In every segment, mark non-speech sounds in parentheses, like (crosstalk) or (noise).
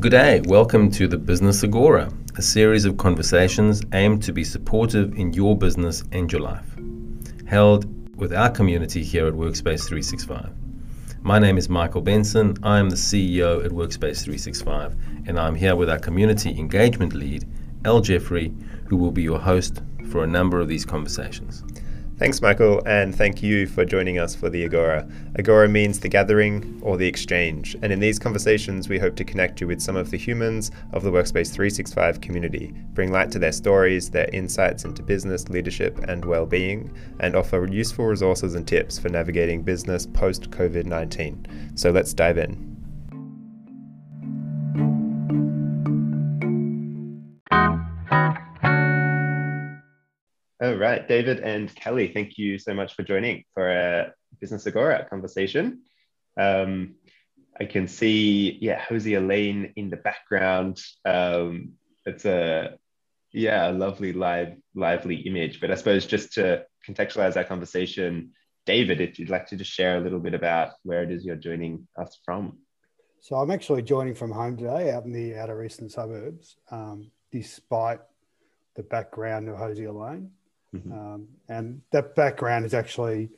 Good day, welcome to the Business Agora, a series of conversations aimed to be supportive in your business and your life, held with our community here at Workspace 365. My name is Michael Benson. I am the CEO at Workspace 365, and I'm here with our community engagement lead, El Jeffrey, who will be your host for a number of these conversations. Thanks, Michael, and thank you for joining us for the Agora. Agora means the gathering or the exchange, and in these conversations, we hope to connect you with some of the humans of the Workspace 365 community, bring light to their stories, their insights into business, leadership, and well being, and offer useful resources and tips for navigating business post COVID 19. So let's dive in. All right, David and Kellie, thank you so much for joining for a Business Agora conversation. Um, I can see, yeah, Hosier Lane in the background. Um, it's a, yeah, a lovely live, lively image. But I suppose just to contextualize our conversation, David, if you'd like to just share a little bit about where it is you're joining us from. So I'm actually joining from home today, out in the outer eastern suburbs, um, despite the background of Hosier Lane. Mm-hmm. Um, and that background is actually,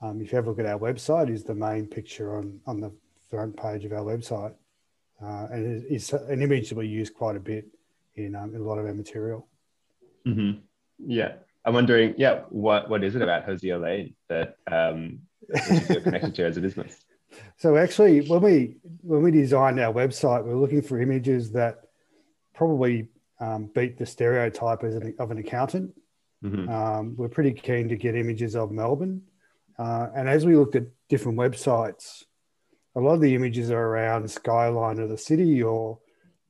um, if you ever look at our website, is the main picture on, on the front page of our website. Uh, and it's an image that we use quite a bit in, um, in a lot of our material. Mm-hmm. Yeah. I'm wondering, yeah, what, what is it about Hosier Lane that um, you're connected to as a business? (laughs) So actually, when we when we designed our website, we are looking for images that probably um, beat the stereotype as an, of an accountant. Mm-hmm. Um, we're pretty keen to get images of Melbourne. Uh, and as we looked at different websites, a lot of the images are around skyline of the city or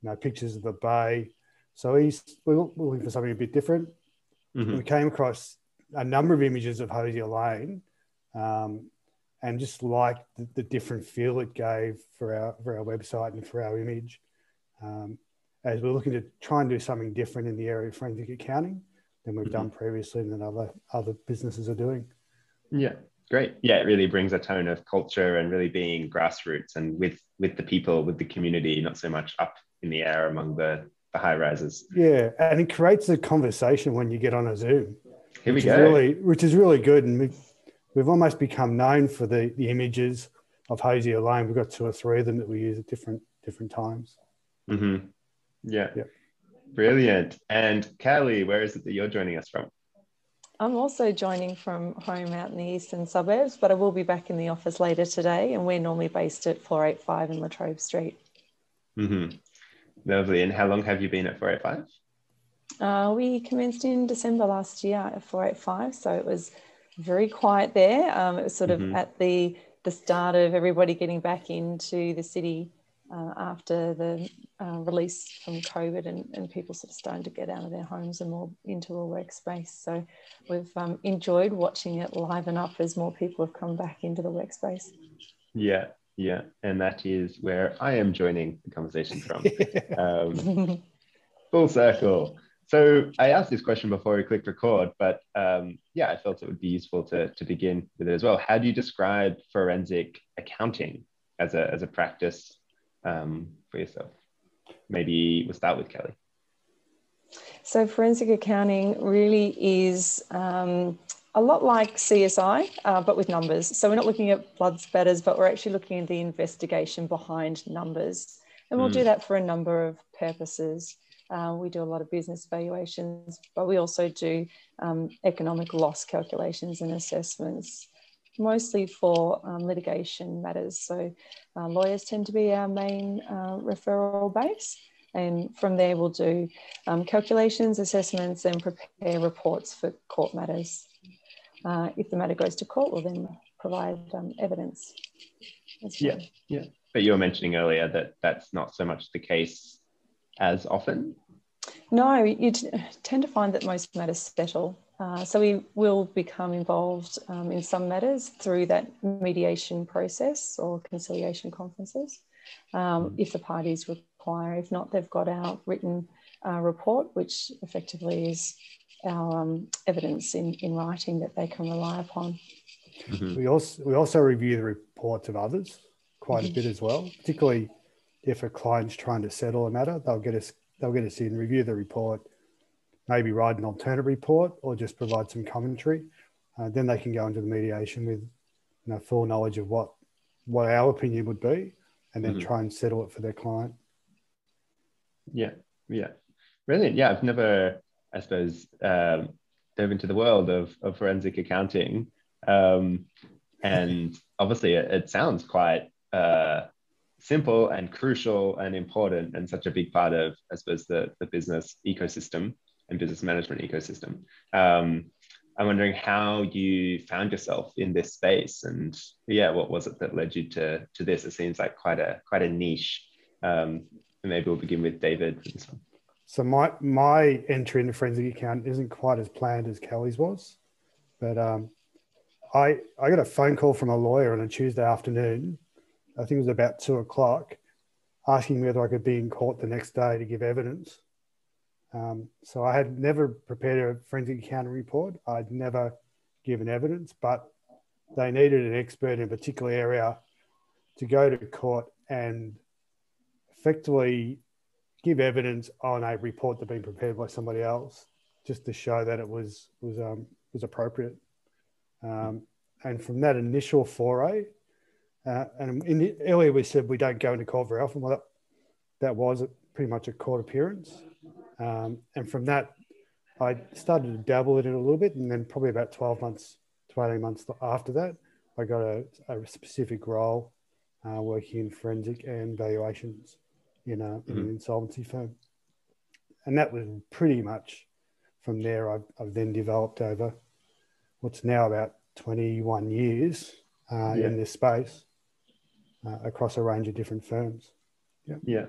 you know, pictures of the bay. So he's, we are looking for something a bit different. Mm-hmm. We came across a number of images of Hosier Lane um, and just liked the, the, different feel it gave for our, for our website and for our image. Um, as we're looking to try and do something different in the area of forensic accounting than we've mm-hmm. done previously and that other other businesses are doing. Yeah, great. Yeah, it really brings a tone of culture and really being grassroots and with with the people, with the community, not so much up in the air among the the high rises. Yeah, and it creates a conversation when you get on a Zoom. Here we go. Really, which is really good, and we've, we've almost become known for the the images of Hosier Lane. We've got two or three of them that we use at different different times. Mm-hmm. Yeah. Yeah. Brilliant. And Kellie, where is it that you're joining us from? I'm also joining from home out in the eastern suburbs, but I will be back in the office later today. And we're normally based at 485 in Latrobe Street. Mm-hmm. Lovely. And how long have you been at 485? Uh, we commenced in December last year at 485. So it was very quiet there. Um, it was sort of mm-hmm. at the, the start of everybody getting back into the city uh, after the uh, release from COVID and, and people sort of starting to get out of their homes and more into a workspace. So we've um, enjoyed watching it liven up as more people have come back into the workspace. Yeah, yeah. And that is where I am joining the conversation from. (laughs) um, full circle. So I asked this question before we clicked record, but um, yeah, I felt it would be useful to, to begin with it as well. How do you describe forensic accounting as a, as a practice um, for yourself? Maybe we'll start with Kellie. So, forensic accounting really is um, a lot like CSI, uh, but with numbers. So, we're not looking at blood spatters, but we're actually looking at the investigation behind numbers. And we'll mm. do that for a number of purposes. Uh, we do a lot of business valuations, but we also do um, economic loss calculations and assessments mostly for um, litigation matters. So uh, lawyers tend to be our main uh, referral base. And from there, we'll do um, calculations, assessments, and prepare reports for court matters. Uh, if the matter goes to court, we'll then provide um, evidence. Yeah, yeah. But you were mentioning earlier that that's not so much the case as often. No, you tend to find that most matters settle uh, so we will become involved um, in some matters through that mediation process or conciliation conferences um, mm. if the parties require. If not, they've got our written uh, report, which effectively is our um, evidence in, in writing that they can rely upon. Mm-hmm. We also we also review the reports of others quite a bit as well, particularly if a client's trying to settle a matter. They'll get us they'll get us in, review the report, maybe write an alternate report, or just provide some commentary. Uh, then they can go into the mediation with you know, full knowledge of what what our opinion would be, and then mm-hmm. try and settle it for their client. Yeah, yeah, brilliant. Yeah, I've never, I suppose, um, dove into the world of, of forensic accounting, um, and (laughs) obviously, it, it sounds quite uh, simple and crucial and important, and such a big part of, I suppose, the the business ecosystem and business management ecosystem. Um, I'm wondering how you found yourself in this space, and yeah, what was it that led you to to this? It seems like quite a quite a niche. Um, maybe we'll begin with David. So my my entry into forensic account isn't quite as planned as Kellie's was, but um, I I got a phone call from a lawyer on a Tuesday afternoon. I think it was about two o'clock, asking whether I could be in court the next day to give evidence. Um, so I had never prepared a forensic accounting report. I'd never given evidence, but they needed an expert in a particular area to go to court and effectively give evidence on a report that had been prepared by somebody else, just to show that it was was um, was appropriate. Um, and from that initial foray, uh, and the, earlier we said we don't go into court very often. Well, that, that was pretty much a court appearance. Um, and from that, I started to dabble in it a little bit. And then probably about 12 months, 18 months after that, I got a, a specific role uh, working in forensic and valuations in, a, mm-hmm. in an mm-hmm. insolvency firm. And that was pretty much from there, I've, I've then developed over what's now about 21 years uh, yeah. in this space uh, across a range of different firms. Yeah. Yeah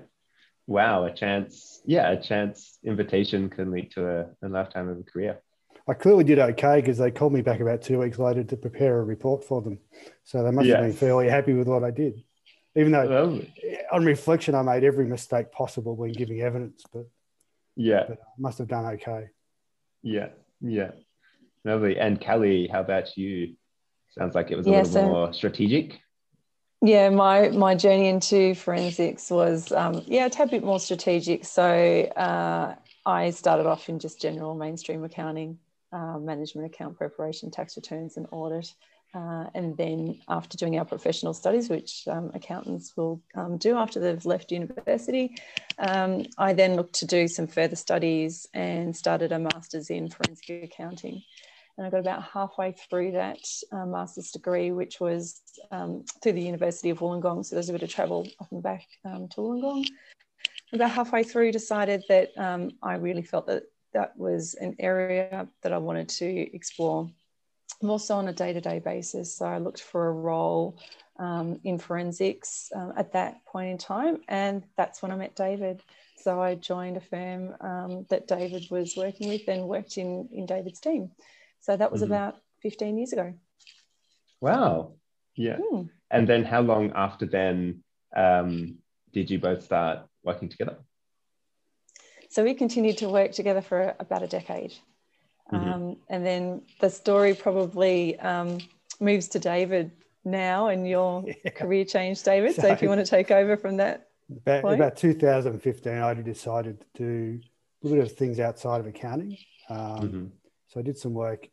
wow, a chance, yeah, a chance invitation can lead to a, a lifetime of a career. I clearly did okay because they called me back about two weeks later to prepare a report for them. So they must yes. have been fairly happy with what I did. Even though Lovely. on reflection, I made every mistake possible when giving evidence, but yeah, but I must have done okay. Yeah, yeah. Lovely. And Kellie, how about you? Sounds like it was a yeah, little so, more strategic. Yeah, my my journey into forensics was um, yeah a tad bit more strategic. So uh, I started off in just general mainstream accounting, uh, management account preparation, tax returns, and audit. Uh, and then after doing our professional studies, which um, accountants will um, do after they've left university, um, I then looked to do some further studies and started a master's in forensic accounting and I got about halfway through that uh, master's degree, which was um, through the University of Wollongong. So there's a bit of travel up and back um, to Wollongong. About halfway through, decided that um, I really felt that that was an area that I wanted to explore more so on a day-to-day basis. So I looked for a role um, in forensics uh, at that point in time, and that's when I met David. So I joined a firm um, that David was working with and worked in in David's team. So that was mm about 15 years ago. Wow. Yeah. Mm. And then how long after then um, did you both start working together? So we continued to work together for about a decade. Mm-hmm. Um, and then the story probably um, moves to David now and your (laughs) yeah. career change, David. So, so, if you want to take over from that. About, about 2015, I decided to do a little bit of things outside of accounting. Um, mm-hmm. So I did some work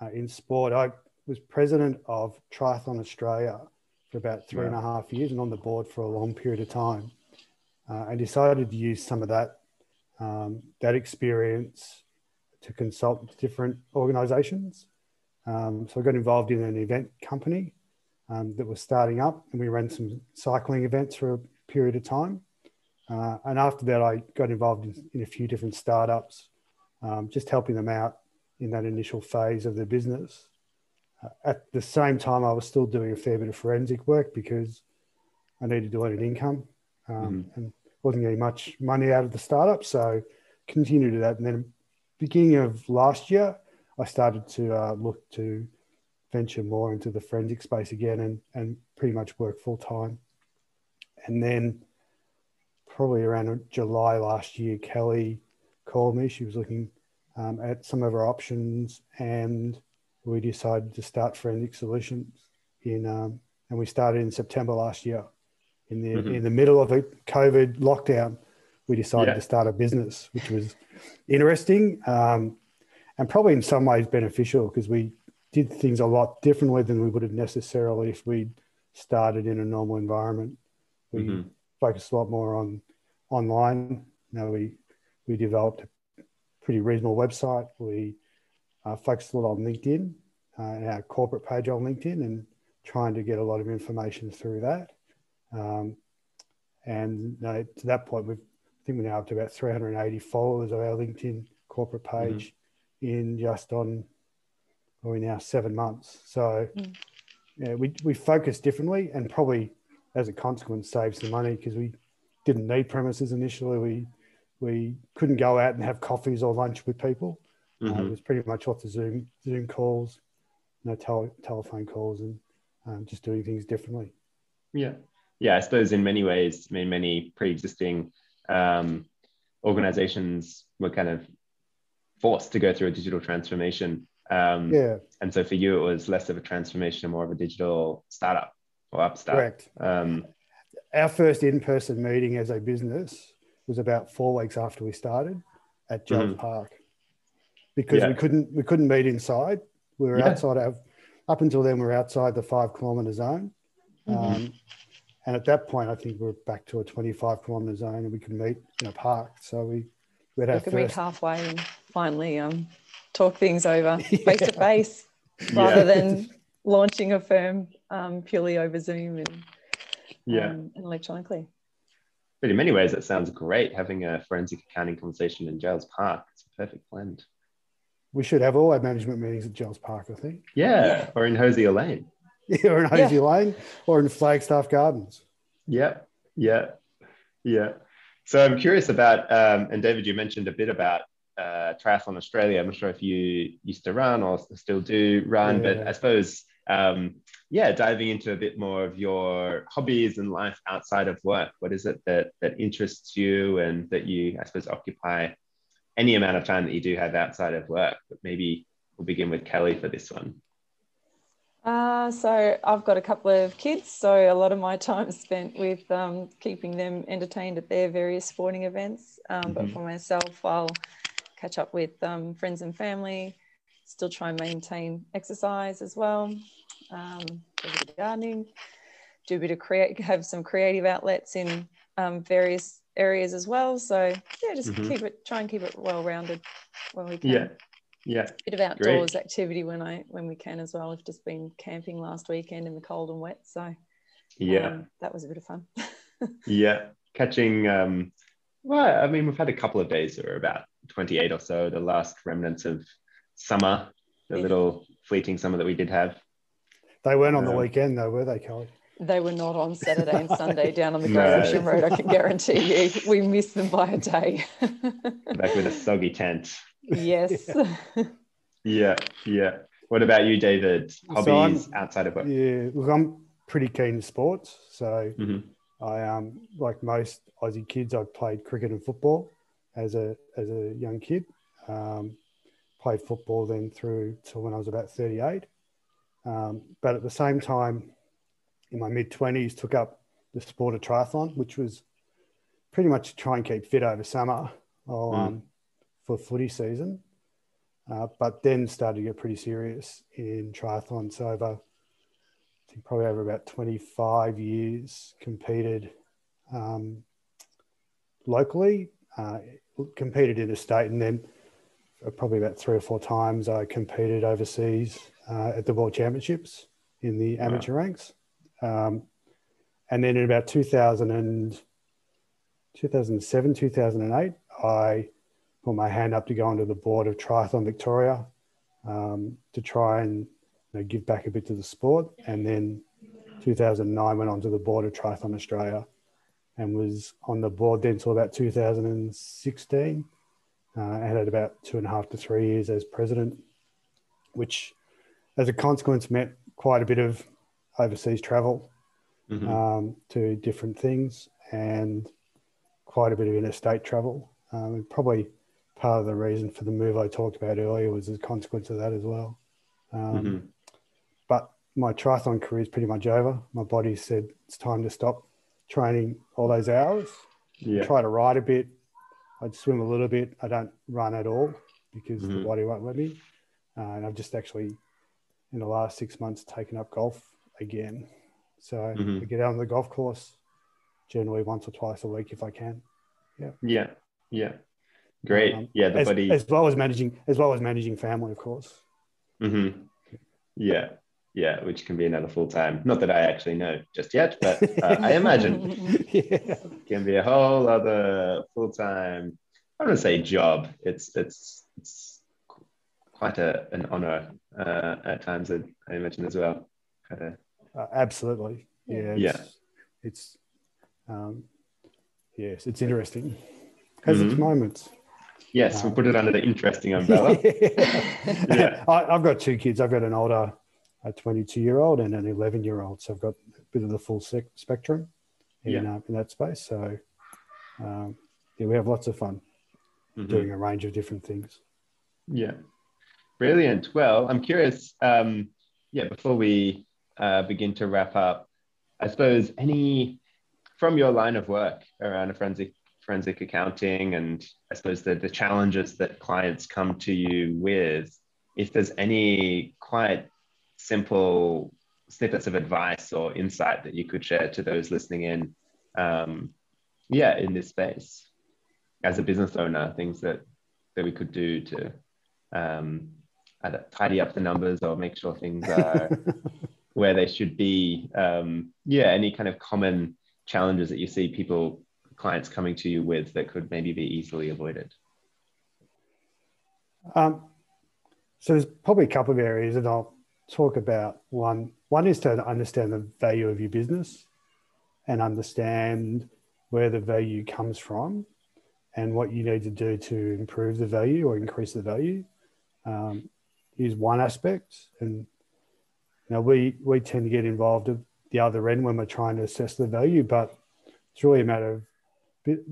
uh, in sport. I was president of Triathlon Australia for about three and a half years and on the board for a long period of time. Uh, I decided to use some of that um, that experience to consult different organisations. Um, so I got involved in an event company um, that was starting up, and we ran some cycling events for a period of time. Uh, and after that, I got involved in, in a few different startups, um, just helping them out in that initial phase of the business. Uh, at the same time, I was still doing a fair bit of forensic work because I needed to earn an income um, mm-hmm. and wasn't getting much money out of the startup. So continued to that. And then beginning of last year, I started to uh, look to venture more into the forensic space again and, and pretty much work full time. And then probably around July last year, Kellie called me. She was looking um, at some of our options and we decided to start Forensic Solutions in, um, and we started in September last year. In the mm-hmm. in the middle of a COVID lockdown, we decided yeah. to start a business, which was interesting um, and probably in some ways beneficial because we did things a lot differently than we would have necessarily if we'd started in a normal environment. We mm-hmm. focused a lot more on online. now we we developed a pretty reasonable website. We uh, focused a lot on LinkedIn uh, and our corporate page on LinkedIn and trying to get a lot of information through that. Um, and you know, to that point, we've I think we're now up to about 380 followers of our LinkedIn corporate mm-hmm. page mm-hmm. in just on in now seven months. So mm. yeah, we we focus differently and probably as a consequence saves some money because we didn't need premises initially. We we couldn't go out and have coffees or lunch with people. Mm-hmm. Uh, it was pretty much off the Zoom Zoom calls, no tele, telephone calls, and um, just doing things differently. Yeah, yeah. I suppose in many ways, I mean, many pre-existing um, organizations were kind of forced to go through a digital transformation. Um, yeah. And so for you, it was less of a transformation and more of a digital startup or upstart. Correct. Um, Our first in-person meeting as a business was about four weeks after we started at Jones mm-hmm. Park because yeah. we couldn't we couldn't meet inside. We were yeah. outside of up until then we were outside the five kilometer zone. Mm-hmm. Um, and at that point, I think we are back to a 25 kilometre zone and we could meet in a park. So we, we had we could first... meet halfway and finally um, talk things over face to face rather than launching a firm um, purely over Zoom and, yeah. Um, and electronically. But in many ways, it sounds great having a forensic accounting conversation in Jells Park. It's a perfect blend. We should have all our management meetings at Jells Park, I think. Yeah, yeah. or in Hosier Lane. (laughs) Yeah, or in Hosier yeah. Lane or in Flagstaff Gardens. Yeah, yeah, yeah. So I'm curious about, um, and David, you mentioned a bit about uh, Triathlon Australia. I'm not sure if you used to run or still do run, yeah. but I suppose, um, yeah, diving into a bit more of your hobbies and life outside of work. What is it that that interests you and that you, I suppose, occupy any amount of time that you do have outside of work? But maybe we'll begin with Kellie for this one. Uh, so I've got a couple of kids, so a lot of my time is (laughs) spent with um, keeping them entertained at their various sporting events. Um, mm-hmm. But for myself, I'll catch up with um, friends and family, still try and maintain exercise as well, um, do a bit of gardening, do a bit of create, (laughs) have some creative outlets in um, various areas as well. So yeah, just mm-hmm. keep it, try and keep it well rounded when we can. Yeah yeah bit of outdoors Great. activity when i when we can as well i've just been camping last weekend in the cold and wet so yeah um, that was a bit of fun (laughs) yeah catching um well i mean we've had a couple of days that are about 28 or so the last remnants of summer the yeah. little fleeting summer that we did have they weren't on um, the weekend though were they kelly they were not on Saturday and Sunday down on the (laughs) Great Ocean Road, I can guarantee you. We missed them by a day. Back with a soggy tent. Yes. yeah, yeah. What about you, David? Hobbies so outside of work? Yeah, look, I'm pretty keen to sports. So mm-hmm. I um like most Aussie kids, I played cricket and football as a as a young kid. Um, played football then through till when I was about 38. Um, but at the same time, in my mid 20s, took up the sport of triathlon, which was pretty much to try and keep fit over summer. Mm. um, for footy season, uh, but then started to get pretty serious in triathlon. So over, I think probably over about 25 years, competed um, locally, uh, competed state, and then probably about three or four times I competed overseas uh, at the World Championships in the amateur wow. ranks. Um, and then in about 2000 and, 2007, 2008, I put my hand up to go onto the board of Triathlon Victoria um, to try and you know, give back a bit to the sport. And then 2009 went onto the board of Triathlon Australia and was on the board then until about 2016 uh, and had about two and a half to three years as president, which as a consequence meant quite a bit of overseas travel mm-hmm. um, to different things and quite a bit of interstate travel. Um, and probably part of the reason for the move I talked about earlier was as a consequence of that as well. Um, mm-hmm. But my triathlon career is pretty much over. My body said it's time to stop training all those hours. Yeah. Try to ride a bit. I'd swim a little bit. I don't run at all because mm-hmm. the body won't let me. Uh, and I've just actually, in the last six months, taken up golf again. So mm-hmm. I get out on the golf course generally once or twice a week if I can. Yeah. Yeah. Yeah. Great. Um, yeah. The as, body as well as managing as well as managing family, of course. Mm-hmm. Yeah. Yeah, which can be another full time. Not that I actually know just yet, but uh, I imagine (laughs) yeah. can be a whole other full time. I don't want to say job. It's it's it's quite a, an honor uh, at times. I, I imagine as well. uh, absolutely. Yeah. It's, yeah. It's um, yes, it's interesting. Has mm-hmm. its moments. Yes, um, we'll put it under the interesting umbrella. (laughs) yeah. yeah. I, have got two kids. I've got an older, a 22 year old, and an 11 year old. So I've got a bit of the full sec- spectrum in, yeah. uh, in that space. So, um, yeah, we have lots of fun mm-hmm. doing a range of different things. Yeah. Brilliant. Well, I'm curious. Um, yeah, before we uh, begin to wrap up, I suppose any from your line of work around forensic forensic accounting and I suppose the, the challenges that clients come to you with, if there's any quite simple snippets of advice or insight that you could share to those listening in, um, yeah, in this space as a business owner, things that that we could do to um, tidy up the numbers or make sure things are (laughs) where they should be. Um, yeah, any kind of common challenges that you see people clients coming to you with that could maybe be easily avoided? Um, so there's probably a couple of areas that I'll talk about. One, one is to understand the value of your business and understand where the value comes from and what you need to do to improve the value or increase the value um, is one aspect. And you we we tend to get involved at the other end when we're trying to assess the value, but it's really a matter of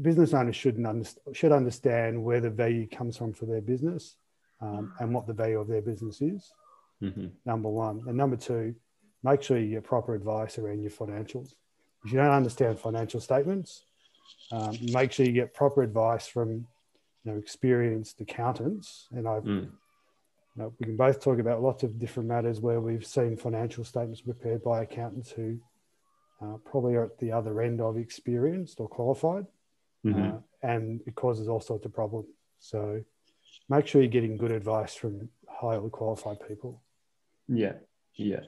business owners shouldn't under, should understand where the value comes from for their business um, and what the value of their business is. Mm-hmm. Number one, and number two, make sure you get proper advice around your financials. If you don't understand financial statements, um, make sure you get proper advice from you know experienced accountants. And I, mm. you know, we can both talk about lots of different matters where we've seen financial statements prepared by accountants who uh, probably are at the other end of experienced or qualified mm-hmm. uh, and it causes all sorts of problems. So make sure you're getting good advice from highly qualified people. Yeah, yeah.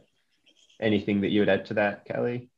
Anything that you would add to that, Kellie?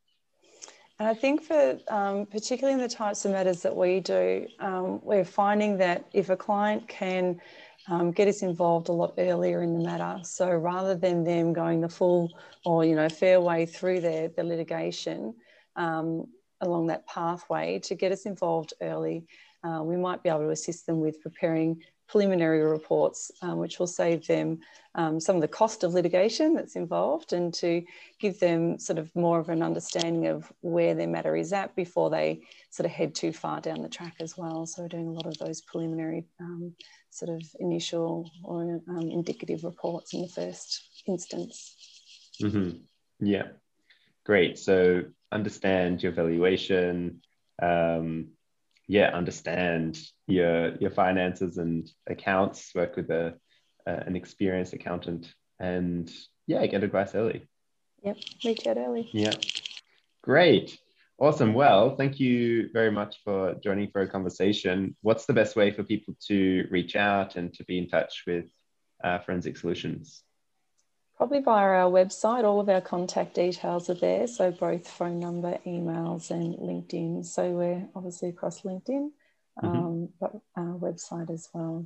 And I think for um, particularly in the types of matters that we do, um, we're finding that if a client can um, get us involved a lot earlier in the matter, so rather than them going the full or you know fair way through their, their litigation, um, along that pathway to get us involved early. Uh, we might be able to assist them with preparing preliminary reports, um, which will save them um, some of the cost of litigation that's involved and to give them sort of more of an understanding of where their matter is at before they sort of head too far down the track as well. So we're doing a lot of those preliminary um, sort of initial or um, indicative reports in the first instance. Mm-hmm. Yeah, great. So understand your valuation, um, yeah, understand your your finances and accounts. Work with a uh, an experienced accountant, and yeah, get advice early. Yep, reach out early. Yeah, great. Awesome. Well, thank you very much for joining for a conversation. What's the best way for people to reach out and to be in touch with uh, Forensic Solutions? Probably via our website, all of our contact details are there. So both phone number, emails, and LinkedIn. So we're obviously across LinkedIn, mm-hmm. um, but our website as well.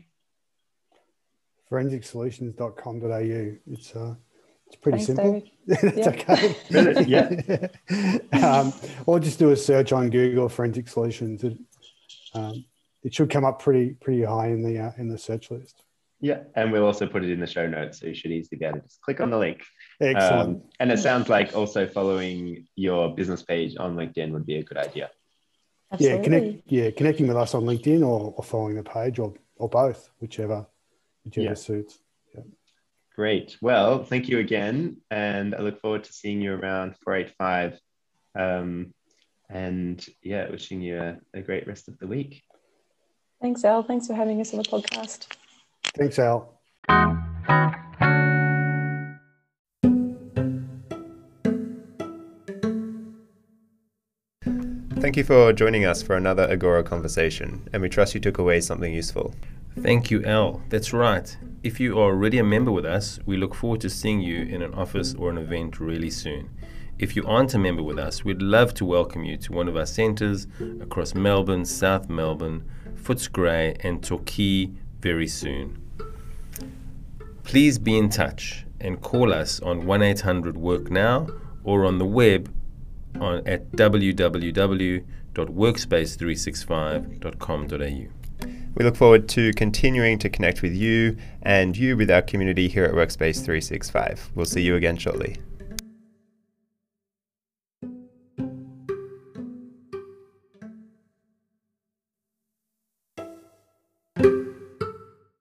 Forensicsolutions.com.au. It's uh, it's pretty Thanks, simple. (laughs) it's yeah. okay. yeah. (laughs) um, or just do a search on Google Forensic Solutions. It, um, it should come up pretty pretty high in the uh, in the search list. Yeah, and we'll also put it in the show notes, so you should easily be able to just click on the link. Excellent. Um, and it sounds like also following your business page on LinkedIn would be a good idea. Absolutely. Yeah, connect. Yeah, connecting with us on LinkedIn or, or following the page, or or both, whichever whichever yeah. suits. Yeah. Great. Well, thank you again. And I look forward to seeing you around 485. Um, and yeah, wishing you a, a great rest of the week. Thanks, Al. Thanks for having us on the podcast. Thanks, Al. Thank you for joining us for another Agora conversation, and we trust you took away something useful. Thank you, Al. That's right. If you are already a member with us, we look forward to seeing you in an office or an event really soon. If you aren't a member with us, we'd love to welcome you to one of our centres across Melbourne, South Melbourne, Footscray, and Torquay very soon. Please be in touch and call us on 1800 Work Now or on the web on, at www.workspace365.com.au. We look forward to continuing to connect with you and you with our community here at Workspace 365. We'll see you again shortly.